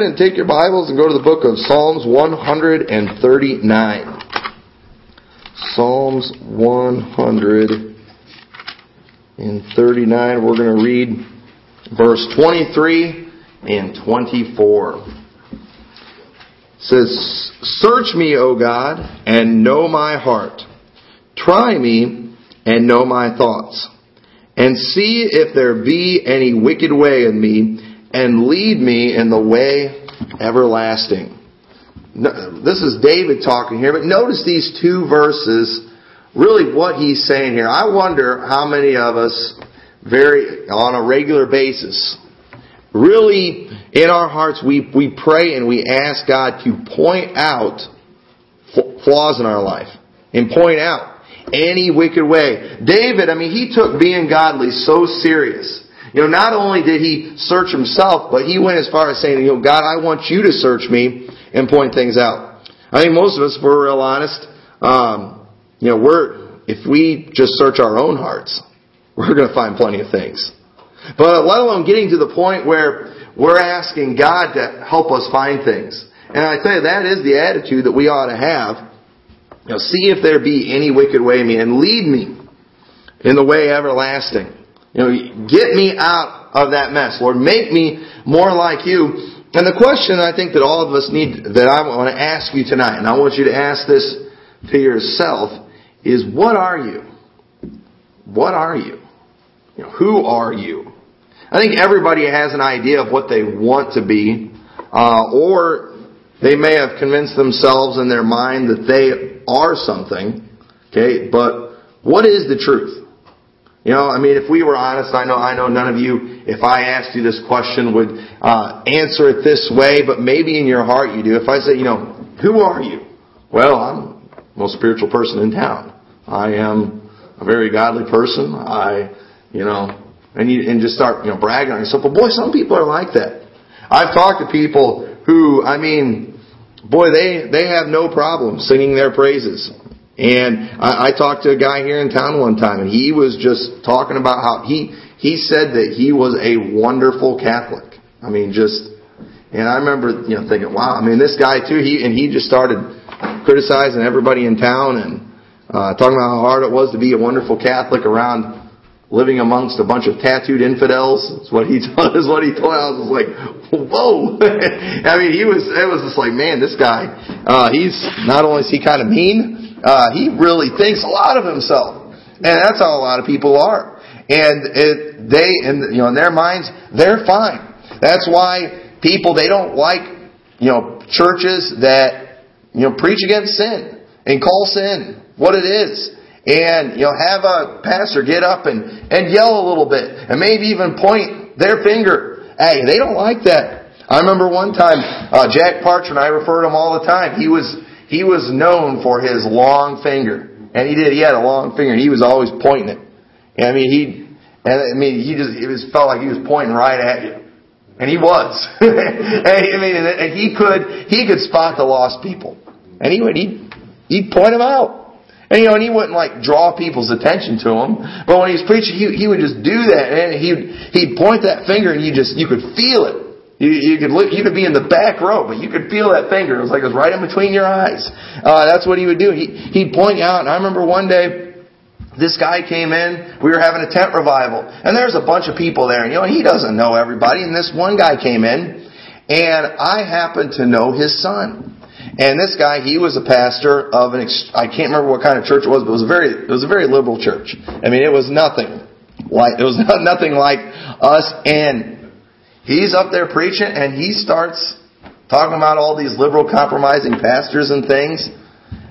ahead and take your Bibles and go to the book of Psalms 139. Psalms 139. We're going to read verse 23 and 24. It says, Search me, O God, and know my heart. Try me and know my thoughts. And see if there be any wicked way in me, and lead me in the way everlasting. This is David talking here, but notice these two verses, really what he's saying here. I wonder how many of us very, on a regular basis, really in our hearts we, we pray and we ask God to point out flaws in our life and point out any wicked way. David, I mean, he took being godly so serious. You know, not only did he search himself, but he went as far as saying, you know, God, I want you to search me and point things out. I think most of us, if we're real honest, um, you know, we're, if we just search our own hearts, we're going to find plenty of things. But let alone getting to the point where we're asking God to help us find things. And I tell you, that is the attitude that we ought to have. You know, see if there be any wicked way in me and lead me in the way everlasting. You know, get me out of that mess. Lord, make me more like you. And the question I think that all of us need, that I want to ask you tonight, and I want you to ask this to yourself, is what are you? What are you? you know, who are you? I think everybody has an idea of what they want to be, uh, or they may have convinced themselves in their mind that they are something. Okay, but what is the truth? You know, I mean, if we were honest, I know, I know none of you, if I asked you this question, would uh, answer it this way, but maybe in your heart you do. If I say, you know, who are you? Well, I'm the most spiritual person in town. I am a very godly person. I, you know, and you, and just start, you know, bragging on yourself. But boy, some people are like that. I've talked to people who, I mean, boy, they, they have no problem singing their praises. And I, I talked to a guy here in town one time, and he was just talking about how he he said that he was a wonderful Catholic. I mean, just and I remember you know thinking, wow. I mean, this guy too. He and he just started criticizing everybody in town and uh, talking about how hard it was to be a wonderful Catholic around living amongst a bunch of tattooed infidels. That's what he told, is what he told. I was like, whoa. I mean, he was, it was just like, man, this guy, uh, he's, not only is he kind of mean, uh, he really thinks a lot of himself, and that's how a lot of people are. And it, they, in, you know, in their minds, they're fine. That's why people they don't like, you know, churches that you know preach against sin and call sin what it is. And you know have a pastor get up and and yell a little bit and maybe even point their finger. Hey they don't like that. I remember one time uh, jack parcher and i refer to him all the time. He was he was known for his long finger. And he did. He had a long finger. And he was always pointing it. And I mean, he, and I mean, he just, it was felt like he was pointing right at you. And he was. and, I mean, and he could, he could spot the lost people. And he would, he'd, he'd point them out. And you know, and he wouldn't like draw people's attention to him. But when he was preaching, he, he would just do that. And he'd, he'd point that finger and you just, you could feel it. You, you could look, you could be in the back row, but you could feel that finger. It was like it was right in between your eyes. Uh, that's what he would do. He, he'd point you out, and I remember one day, this guy came in, we were having a tent revival, and there's a bunch of people there, and you know, he doesn't know everybody, and this one guy came in, and I happened to know his son. And this guy, he was a pastor of an, I can't remember what kind of church it was, but it was a very, it was a very liberal church. I mean, it was nothing like, it was nothing like us, and He's up there preaching and he starts talking about all these liberal compromising pastors and things.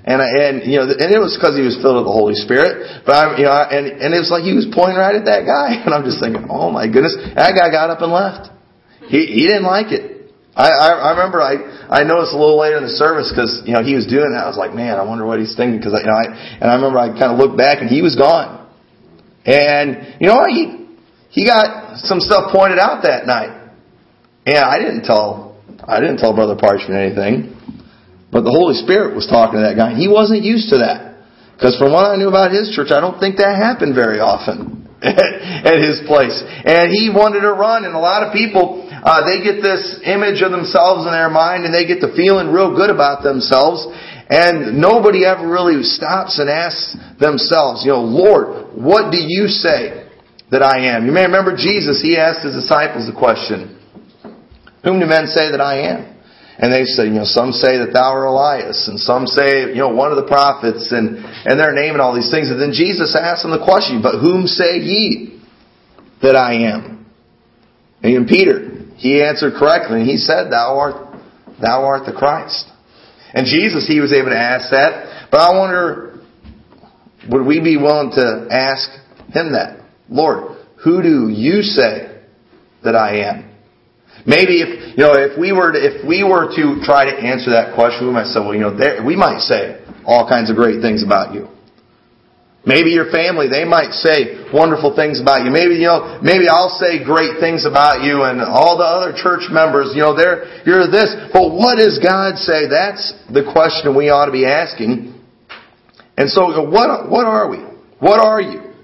And, I, and, you know, and it was because he was filled with the Holy Spirit. But I'm, you know, and, and it was like he was pointing right at that guy. And I'm just thinking, oh my goodness. That guy got up and left. He, he didn't like it. I, I, I remember I, I noticed a little later in the service because, you know, he was doing that. I was like, man, I wonder what he's thinking. Cause I, you know, I, and I remember I kind of looked back and he was gone. And, you know, he, he got some stuff pointed out that night. Yeah, I didn't tell I didn't tell Brother Parchment anything. But the Holy Spirit was talking to that guy. He wasn't used to that. Because from what I knew about his church, I don't think that happened very often. at his place. And he wanted to run, and a lot of people, uh, they get this image of themselves in their mind, and they get to feeling real good about themselves, and nobody ever really stops and asks themselves, you know, Lord, what do you say that I am? You may remember Jesus, he asked his disciples the question, Whom do men say that I am? And they say, you know, some say that thou art Elias, and some say, you know, one of the prophets, and, and they're naming all these things. And then Jesus asked them the question, but whom say ye that I am? And Peter, he answered correctly, and he said, thou art, thou art the Christ. And Jesus, he was able to ask that. But I wonder, would we be willing to ask him that? Lord, who do you say that I am? Maybe if you know if we were to, if we were to try to answer that question, we might say, well, you know, we might say all kinds of great things about you. Maybe your family, they might say wonderful things about you. Maybe, you know, maybe I'll say great things about you and all the other church members, you know, they're, you're this. But what does God say? That's the question we ought to be asking. And so, what, what are we? What are you?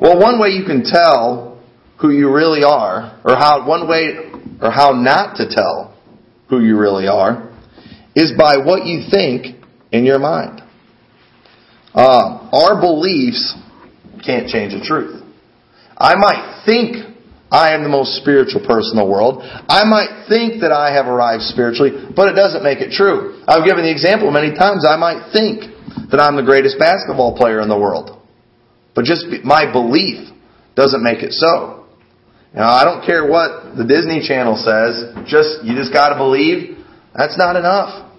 Well, one way you can tell who you really are, or how, one way or how not to tell who you really are is by what you think in your mind. Uh, our beliefs can't change the truth. I might think I am the most spiritual person in the world. I might think that I have arrived spiritually, but it doesn't make it true. I've given the example many times. I might think that I'm the greatest basketball player in the world, but just my belief doesn't make it so. Now, I don't care what the Disney Channel says. Just you just got to believe. That's not enough.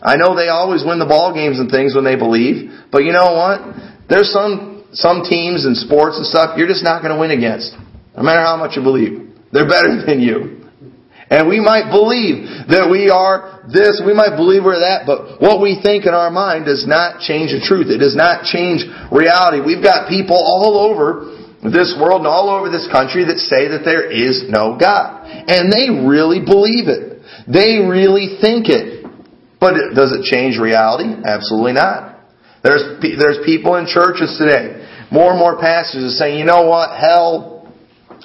I know they always win the ball games and things when they believe, but you know what? There's some some teams and sports and stuff you're just not going to win against, no matter how much you believe. They're better than you. And we might believe that we are this, we might believe we're that, but what we think in our mind does not change the truth. It does not change reality. We've got people all over this world and all over this country that say that there is no God. And they really believe it. They really think it. But does it change reality? Absolutely not. There's, there's people in churches today, more and more pastors are saying, you know what, hell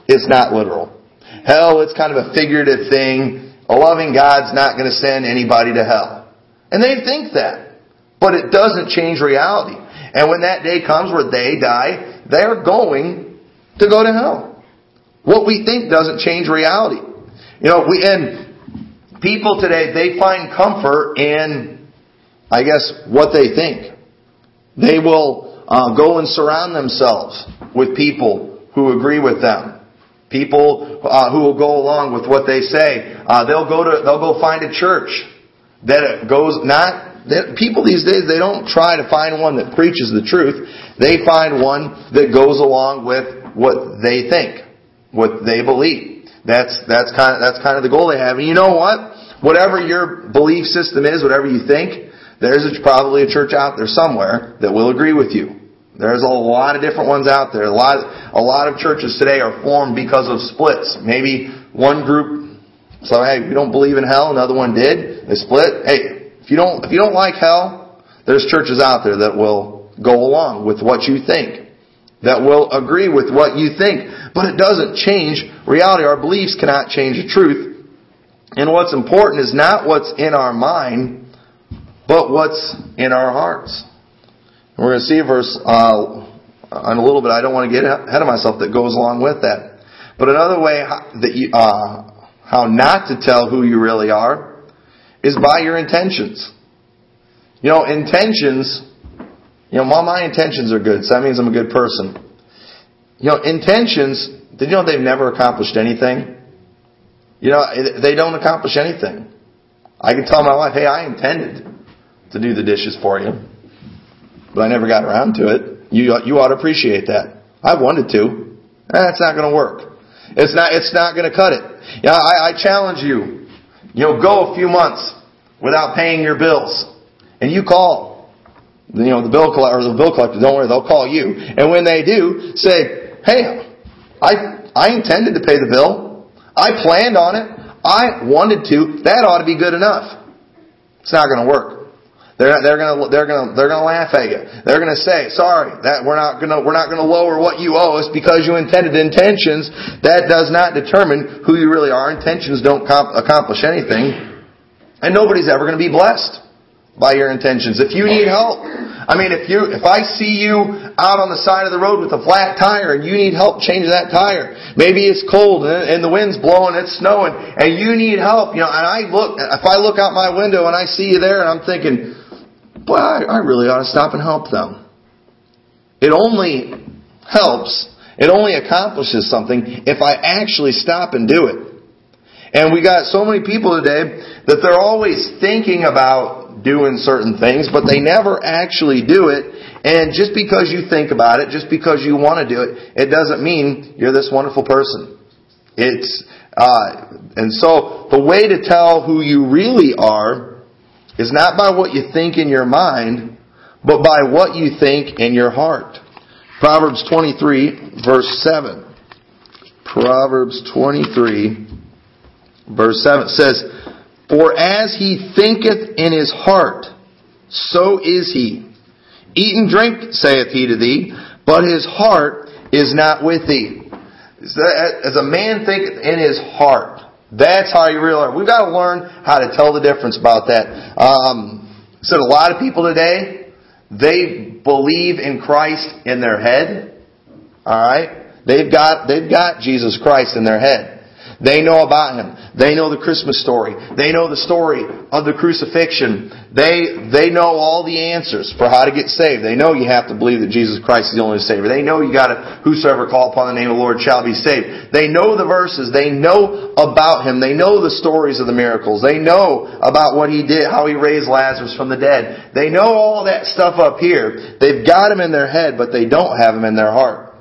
is not literal. Hell, it's kind of a figurative thing. A loving God's not going to send anybody to hell. And they think that. But it doesn't change reality. And when that day comes where they die, they're going to go to hell. What we think doesn't change reality. You know, we, and people today, they find comfort in, I guess, what they think. They will uh, go and surround themselves with people who agree with them. People uh, who will go along with what they say. Uh, they'll go to, they'll go find a church that goes not that people these days, they don't try to find one that preaches the truth. They find one that goes along with what they think, what they believe. That's, that's kind of, that's kind of the goal they have. And you know what? Whatever your belief system is, whatever you think, there's a, probably a church out there somewhere that will agree with you. There's a lot of different ones out there. A lot, a lot of churches today are formed because of splits. Maybe one group, so hey, we don't believe in hell, another one did. They split. Hey, if you don't, if you don't like hell, there's churches out there that will go along with what you think. That will agree with what you think. But it doesn't change reality. Our beliefs cannot change the truth. And what's important is not what's in our mind, but what's in our hearts. We're going to see a verse uh, in a little bit. I don't want to get ahead of myself that goes along with that. But another way that you, uh, how not to tell who you really are is by your intentions. You know, intentions, you know, well, my intentions are good, so that means I'm a good person. You know, intentions, did you know they've never accomplished anything? You know, they don't accomplish anything. I can tell my wife, hey, I intended to do the dishes for you, but I never got around to it. You, you ought to appreciate that. I wanted to. That's not going to work. It's not, it's not going to cut it. Yeah, I, I challenge you You'll go a few months without paying your bills. And you call, you know, the bill collector, or the bill collector, don't worry, they'll call you. And when they do, say, hey, I, I intended to pay the bill. I planned on it. I wanted to. That ought to be good enough. It's not going to work. They're, they're gonna, they're gonna, they're gonna laugh at you. They're gonna say, sorry, that we're not gonna, we're not gonna lower what you owe us because you intended intentions. That does not determine who you really are. Intentions don't comp- accomplish anything. And nobody's ever gonna be blessed by your intentions. If you need help, I mean, if you, if I see you out on the side of the road with a flat tire and you need help change that tire, maybe it's cold and the wind's blowing, it's snowing, and you need help, you know, and I look, if I look out my window and I see you there and I'm thinking, boy, I, I really ought to stop and help them. It only helps, it only accomplishes something if I actually stop and do it. And we got so many people today that they're always thinking about doing certain things, but they never actually do it. And just because you think about it, just because you want to do it, it doesn't mean you're this wonderful person. It's, uh, and so the way to tell who you really are is not by what you think in your mind, but by what you think in your heart. Proverbs 23 verse 7. Proverbs 23 verse 7 says, For as he thinketh in his heart, so is he. Eat and drink, saith he to thee, but his heart is not with thee. As a man thinketh in his heart, that's how you realize. We've got to learn how to tell the difference about that. Um, so a lot of people today, they believe in Christ in their head. All right, they've got they've got Jesus Christ in their head. They know about Him. They know the Christmas story. They know the story of the crucifixion. They, they know all the answers for how to get saved. They know you have to believe that Jesus Christ is the only Savior. They know you gotta, whosoever call upon the name of the Lord shall be saved. They know the verses. They know about Him. They know the stories of the miracles. They know about what He did, how He raised Lazarus from the dead. They know all that stuff up here. They've got Him in their head, but they don't have Him in their heart.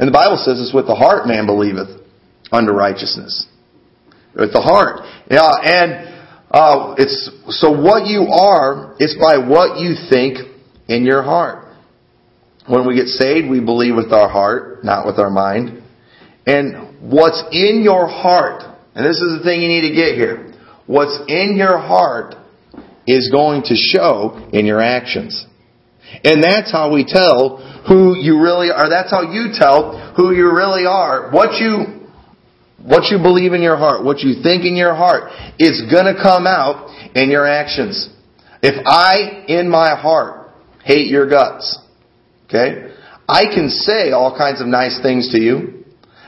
And the Bible says it's with the heart man believeth unto righteousness. With the heart. Yeah, and uh, it's so what you are is by what you think in your heart. When we get saved, we believe with our heart, not with our mind. And what's in your heart, and this is the thing you need to get here. What's in your heart is going to show in your actions. And that's how we tell who you really are. That's how you tell who you really are. What you what you believe in your heart, what you think in your heart, is gonna come out in your actions. If I, in my heart, hate your guts, okay, I can say all kinds of nice things to you.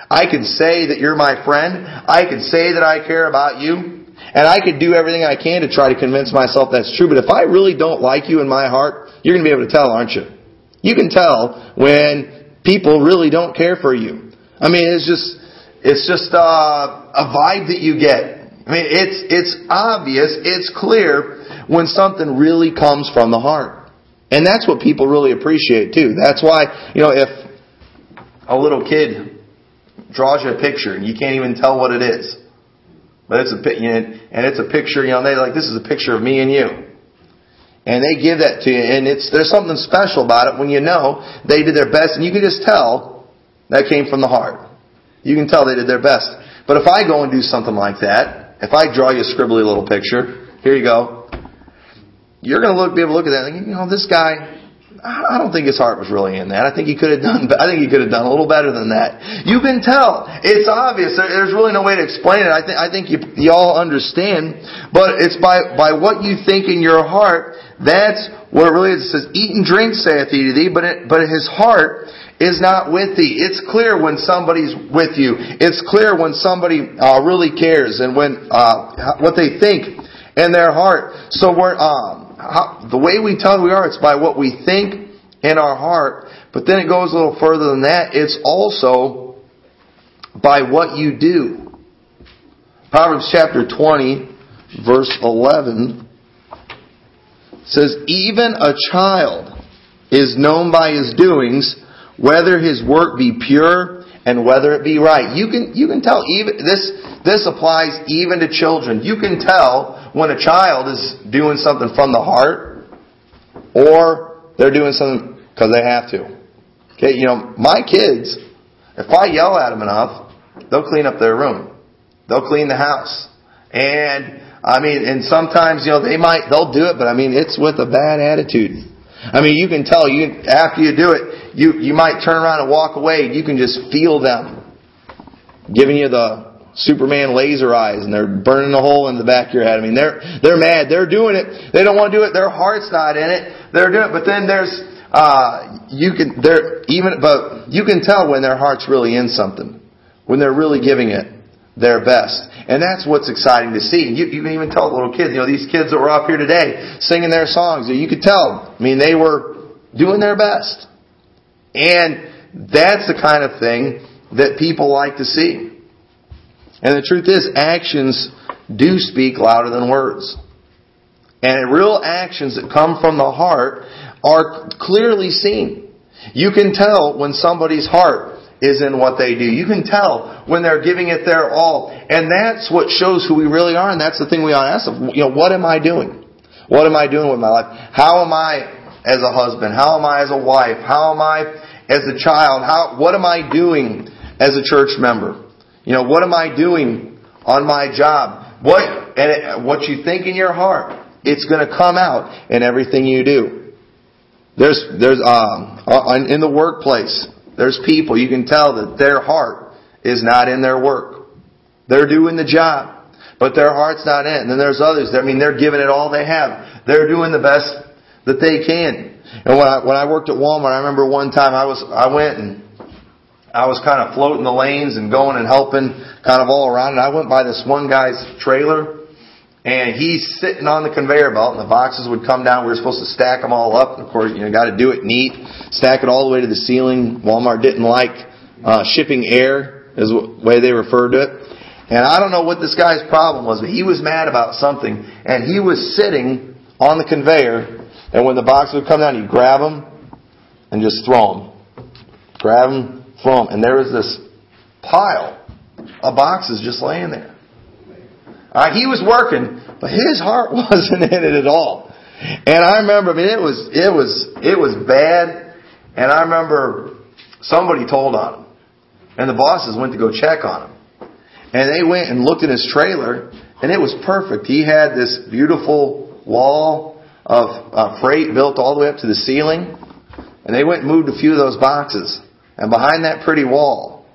I can say that you're my friend. I can say that I care about you. And I could do everything I can to try to convince myself that's true. But if I really don't like you in my heart, you're going to be able to tell, aren't you? You can tell when people really don't care for you. I mean, it's just, it's just uh, a vibe that you get. I mean, it's it's obvious, it's clear when something really comes from the heart, and that's what people really appreciate too. That's why you know if a little kid draws you a picture and you can't even tell what it is, but it's a and it's a picture. You know, they like this is a picture of me and you, and they give that to you, and it's there's something special about it when you know they did their best, and you can just tell that came from the heart. You can tell they did their best. But if I go and do something like that, if I draw you a scribbly little picture, here you go, you're going to look, be able to look at that and think, you know, this guy, I don't think his heart was really in that. I think he could have done. I think he could have done a little better than that. You can tell. It's obvious. There's really no way to explain it. I think. I think you, you all understand. But it's by by what you think in your heart. That's what it really is. It says, "Eat and drink, saith he to thee," but it, but his heart is not with thee. It's clear when somebody's with you. It's clear when somebody uh, really cares and when uh, what they think in their heart. So we're um, how, the way we tell who we are. It's by what we think in our heart. But then it goes a little further than that. It's also by what you do. Proverbs chapter 20, verse 11 says, Even a child is known by his doings, whether his work be pure and whether it be right. You can, you can tell even, this, this applies even to children. You can tell when a child is doing something from the heart or they're doing something because they have to. Okay, you know, my kids, if I yell at them enough, they'll clean up their room. They'll clean the house. And I mean, and sometimes, you know, they might, they'll do it, but I mean, it's with a bad attitude. I mean, you can tell, you, after you do it, you, you might turn around and walk away, and you can just feel them giving you the Superman laser eyes and they're burning a hole in the back of your head. I mean, they're, they're mad. They're doing it. They don't want to do it. Their heart's not in it. They're doing it. But then there's, uh, you can, they're even, but you can tell when their heart's really in something. When they're really giving it their best. And that's what's exciting to see. You, you can even tell the little kids, you know, these kids that were up here today singing their songs, you could tell. I mean, they were doing their best. And that's the kind of thing that people like to see. And the truth is, actions do speak louder than words. And real actions that come from the heart are clearly seen. You can tell when somebody's heart is in what they do. You can tell when they're giving it their all. And that's what shows who we really are, and that's the thing we ought to ask of. You know, what am I doing? What am I doing with my life? How am I as a husband? How am I as a wife? How am I as a child? How, what am I doing as a church member? You know, what am I doing on my job? What, and what you think in your heart, it's going to come out in everything you do. There's, there's, um, in the workplace, there's people, you can tell that their heart is not in their work. They're doing the job, but their heart's not in. And then there's others, I mean, they're giving it all they have. They're doing the best that they can. And when I, when I worked at Walmart, I remember one time I was, I went and I was kind of floating the lanes and going and helping kind of all around. And I went by this one guy's trailer and he's sitting on the conveyor belt and the boxes would come down. We were supposed to stack them all up. And of course, you know, got to do it neat. Stack it all the way to the ceiling. Walmart didn't like, uh, shipping air is the way they referred to it. And I don't know what this guy's problem was, but he was mad about something and he was sitting on the conveyor and when the boxes would come down, he'd grab them and just throw them. Grab them, from, and there was this pile of boxes just laying there. Right, he was working, but his heart wasn't in it at all. And I remember, I mean, it was, it was, it was bad. And I remember somebody told on him. And the bosses went to go check on him. And they went and looked in his trailer, and it was perfect. He had this beautiful wall of uh, freight built all the way up to the ceiling. And they went and moved a few of those boxes. And behind that pretty wall,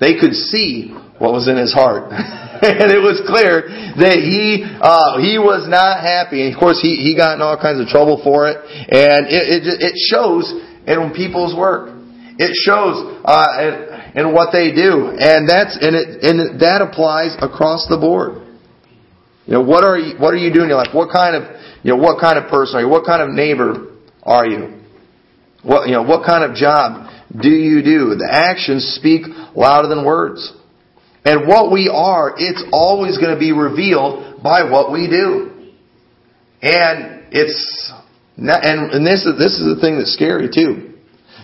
they could see what was in his heart. and it was clear that he uh, he was not happy. And of course, he he got in all kinds of trouble for it. And it it, it shows in people's work. It shows uh, in, in what they do, and that's and it and that applies across the board. You know what are you what are you doing in your life? What kind of you know what kind of person are you? What kind of neighbor are you? What you know what kind of job do you do? The actions speak louder than words. And what we are, it's always going to be revealed by what we do. And it's, and, and this is, this is the thing that's scary too.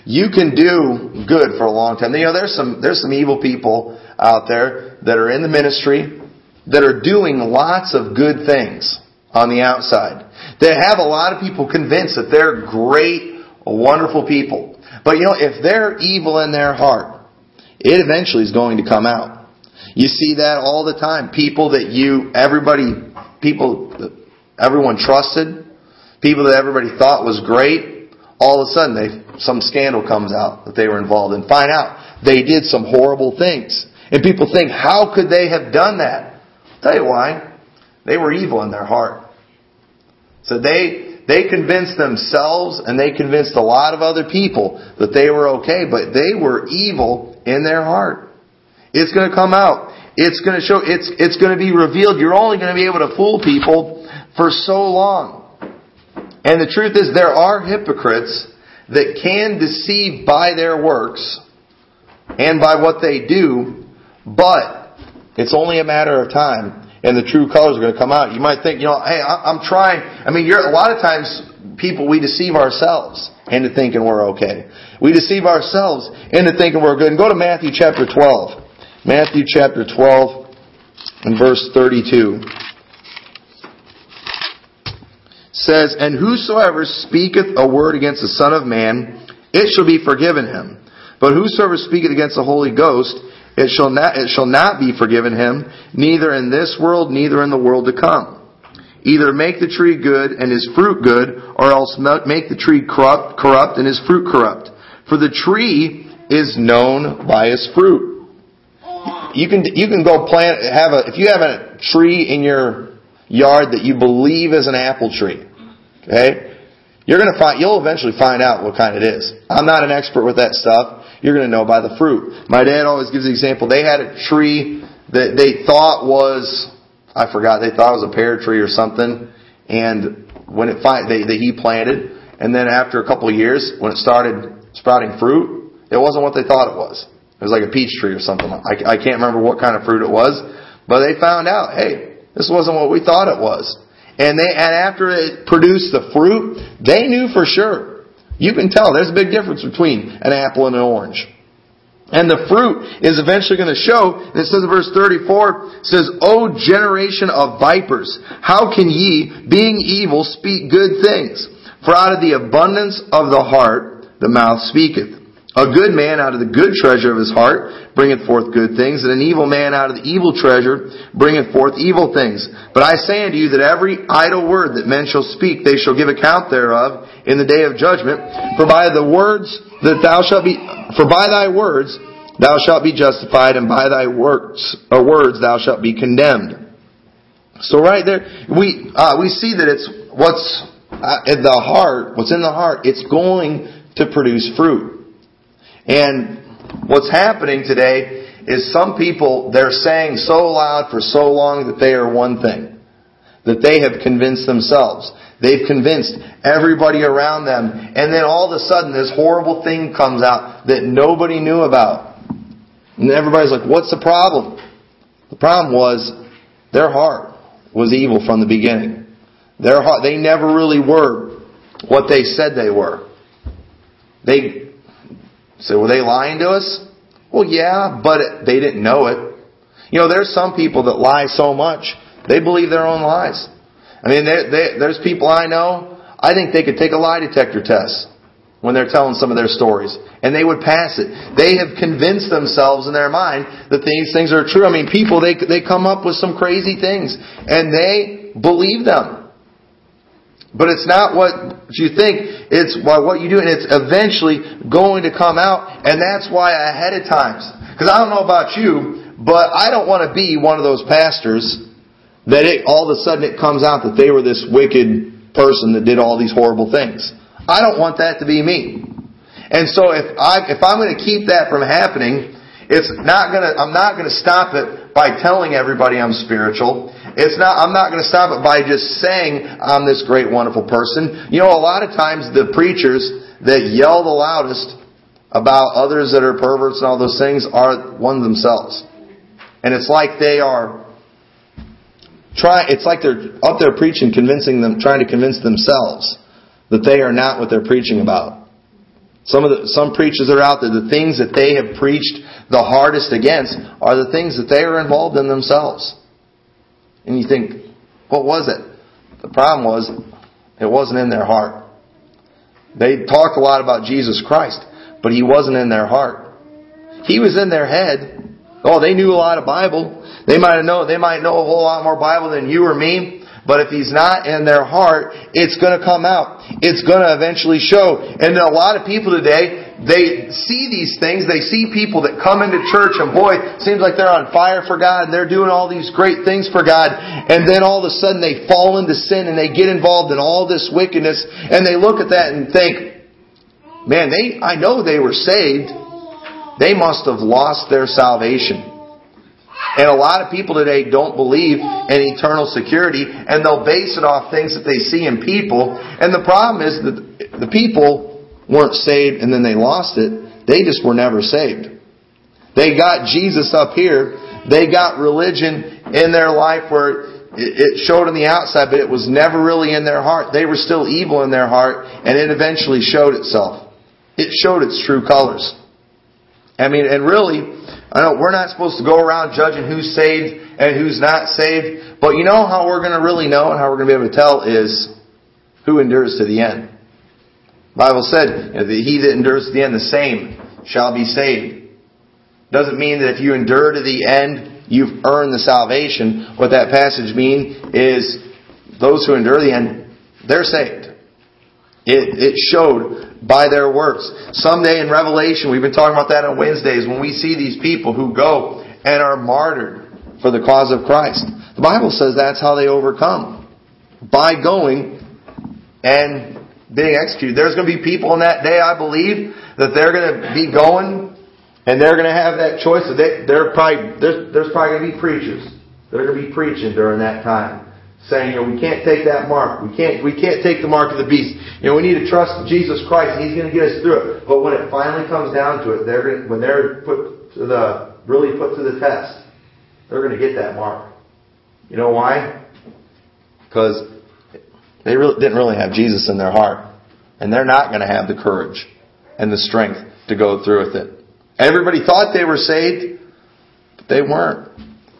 You can do good for a long time. You know, there's some, there's some evil people out there that are in the ministry that are doing lots of good things on the outside. They have a lot of people convinced that they're great, wonderful people. But you know, if they're evil in their heart, it eventually is going to come out. You see that all the time. People that you, everybody, people that everyone trusted, people that everybody thought was great, all of a sudden they, some scandal comes out that they were involved in. Find out they did some horrible things. And people think, how could they have done that? I'll tell you why. They were evil in their heart. So they, they convinced themselves and they convinced a lot of other people that they were okay, but they were evil in their heart. It's going to come out. It's going to show, it's, it's going to be revealed. You're only going to be able to fool people for so long. And the truth is there are hypocrites that can deceive by their works and by what they do, but it's only a matter of time and the true colors are going to come out. You might think, you know, hey, I'm trying. I mean, you're, a lot of times people, we deceive ourselves into thinking we're okay. We deceive ourselves into thinking we're good. And go to Matthew chapter 12. Matthew chapter 12 and verse 32 says, And whosoever speaketh a word against the Son of Man, it shall be forgiven him. But whosoever speaketh against the Holy Ghost, it shall not, it shall not be forgiven him, neither in this world, neither in the world to come. Either make the tree good and his fruit good, or else make the tree corrupt, corrupt and his fruit corrupt. For the tree is known by his fruit. You can, you can go plant, have a, if you have a tree in your yard that you believe is an apple tree, okay? You're gonna find, you'll eventually find out what kind it is. I'm not an expert with that stuff. You're gonna know by the fruit. My dad always gives the example, they had a tree that they thought was I forgot. They thought it was a pear tree or something. And when it they, they he planted, and then after a couple of years, when it started sprouting fruit, it wasn't what they thought it was. It was like a peach tree or something. I, I can't remember what kind of fruit it was, but they found out, hey, this wasn't what we thought it was. And they, and after it produced the fruit, they knew for sure. You can tell there's a big difference between an apple and an orange. And the fruit is eventually going to show. And it says in verse 34, says, O generation of vipers, how can ye, being evil, speak good things? For out of the abundance of the heart, the mouth speaketh. A good man out of the good treasure of his heart bringeth forth good things, and an evil man out of the evil treasure bringeth forth evil things. But I say unto you that every idle word that men shall speak, they shall give account thereof in the day of judgment. For by the words that thou shalt be, for by thy words thou shalt be justified, and by thy works or words thou shalt be condemned. So right there, we uh, we see that it's what's uh, in the heart, what's in the heart, it's going to produce fruit. And what's happening today is some people, they're saying so loud for so long that they are one thing. That they have convinced themselves. They've convinced everybody around them. And then all of a sudden this horrible thing comes out that nobody knew about. And everybody's like, what's the problem? The problem was their heart was evil from the beginning. Their heart, they never really were what they said they were. They so were they lying to us? Well, yeah, but they didn't know it. You know, there's some people that lie so much, they believe their own lies. I mean, they, they, there's people I know, I think they could take a lie detector test when they're telling some of their stories. And they would pass it. They have convinced themselves in their mind that these things are true. I mean, people, they, they come up with some crazy things. And they believe them. But it's not what you think, it's what you do, and it's eventually going to come out, and that's why ahead of times. Because I don't know about you, but I don't want to be one of those pastors that it, all of a sudden it comes out that they were this wicked person that did all these horrible things. I don't want that to be me. And so if I if I'm going to keep that from happening, it's not to I'm not to stop it by telling everybody I'm spiritual. It's not, I'm not to stop it by just saying I'm this great, wonderful person. You know, a lot of times the preachers that yell the loudest about others that are perverts and all those things are one themselves. And it's like they are try it's like they're up there preaching convincing them trying to convince themselves that they are not what they're preaching about. Some of the some preachers are out there, the things that they have preached the hardest against are the things that they are involved in themselves. And you think, what was it? The problem was, it wasn't in their heart. They talked a lot about Jesus Christ, but He wasn't in their heart. He was in their head. Oh, they knew a lot of Bible. They might know, they might know a whole lot more Bible than you or me. But if he's not in their heart, it's going to come out. It's going to eventually show. And a lot of people today, they see these things. They see people that come into church and boy, seems like they're on fire for God and they're doing all these great things for God. And then all of a sudden they fall into sin and they get involved in all this wickedness and they look at that and think, man, they, I know they were saved. They must have lost their salvation. And a lot of people today don't believe in eternal security and they'll base it off things that they see in people. And the problem is that the people weren't saved and then they lost it. They just were never saved. They got Jesus up here. They got religion in their life where it showed on the outside, but it was never really in their heart. They were still evil in their heart and it eventually showed itself. It showed its true colors. I mean, and really, I know we're not supposed to go around judging who's saved and who's not saved, but you know how we're going to really know and how we're going to be able to tell is who endures to the end. The Bible said, he that endures to the end, the same shall be saved. doesn't mean that if you endure to the end, you've earned the salvation. What that passage means is those who endure the end, they're saved. It, it showed by their works. Someday in Revelation, we've been talking about that on Wednesdays, when we see these people who go and are martyred for the cause of Christ. The Bible says that's how they overcome. By going and being executed. There's going to be people in that day, I believe, that they're going to be going and they're going to have that choice. They, they're probably, there's, there's probably going to be preachers that are going to be preaching during that time saying, you know, we can't take that mark. We can't, we can't take the mark of the beast. You know, we need to trust Jesus Christ He's going to get us through it. But when it finally comes down to it, they're going to, when they're put to the, really put to the test, they're going to get that mark. You know why? Because they really, didn't really have Jesus in their heart. And they're not going to have the courage and the strength to go through with it. Everybody thought they were saved, but they weren't.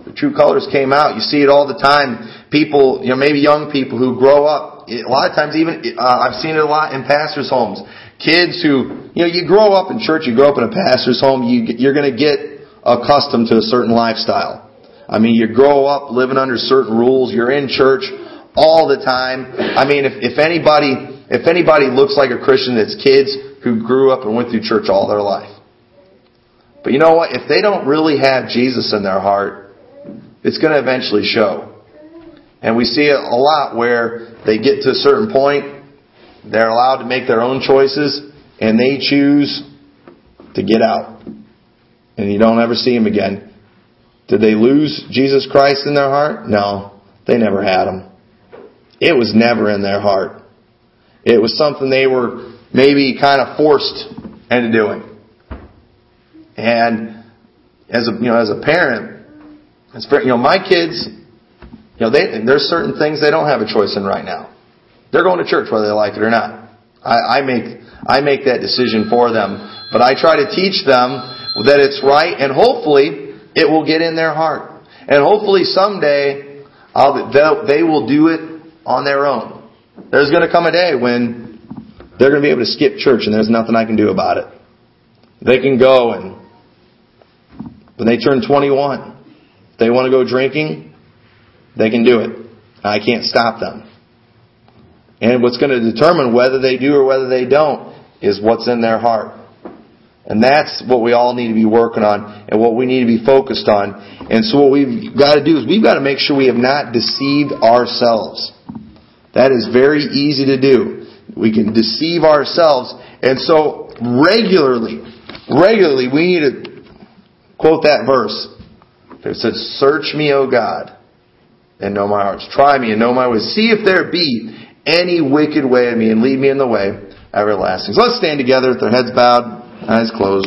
The true colors came out. You see it all the time people, you know, maybe young people who grow up. A lot of times, even uh, I've seen it a lot in pastors' homes. Kids who, you know, you grow up in church, you grow up in a pastor's home, you, you're going to get accustomed to a certain lifestyle. I mean, you grow up living under certain rules. You're in church all the time. I mean, if, if anybody, if anybody looks like a Christian, it's kids who grew up and went through church all their life. But you know what? If they don't really have Jesus in their heart, it's going to eventually show. And we see it a lot where they get to a certain point, they're allowed to make their own choices, and they choose to get out. And you don't ever see them again. Did they lose Jesus Christ in their heart? No, they never had him. It was never in their heart. It was something they were maybe kind of forced into doing. And as a you know as a parent, as you know my kids you know, they, there's certain things they don't have a choice in right now. They're going to church whether they like it or not. I, I make I make that decision for them, but I try to teach them that it's right, and hopefully it will get in their heart, and hopefully someday I'll, they will do it on their own. There's going to come a day when they're going to be able to skip church, and there's nothing I can do about it. They can go and when they turn 21, they want to go drinking, they can do it. I can't stop them. And what's going to determine whether they do or whether they don't is what's in their heart. And that's what we all need to be working on and what we need to be focused on. And so what we've got to do is we've got to make sure we have not deceived ourselves. That is very easy to do. We can deceive ourselves. And so regularly, regularly we need to quote that verse. It says, search me, O God, and know my hearts. Try me and know my ways. See if there be any wicked way in me and lead me in the way everlasting. So let's stand together with our heads bowed, eyes closed.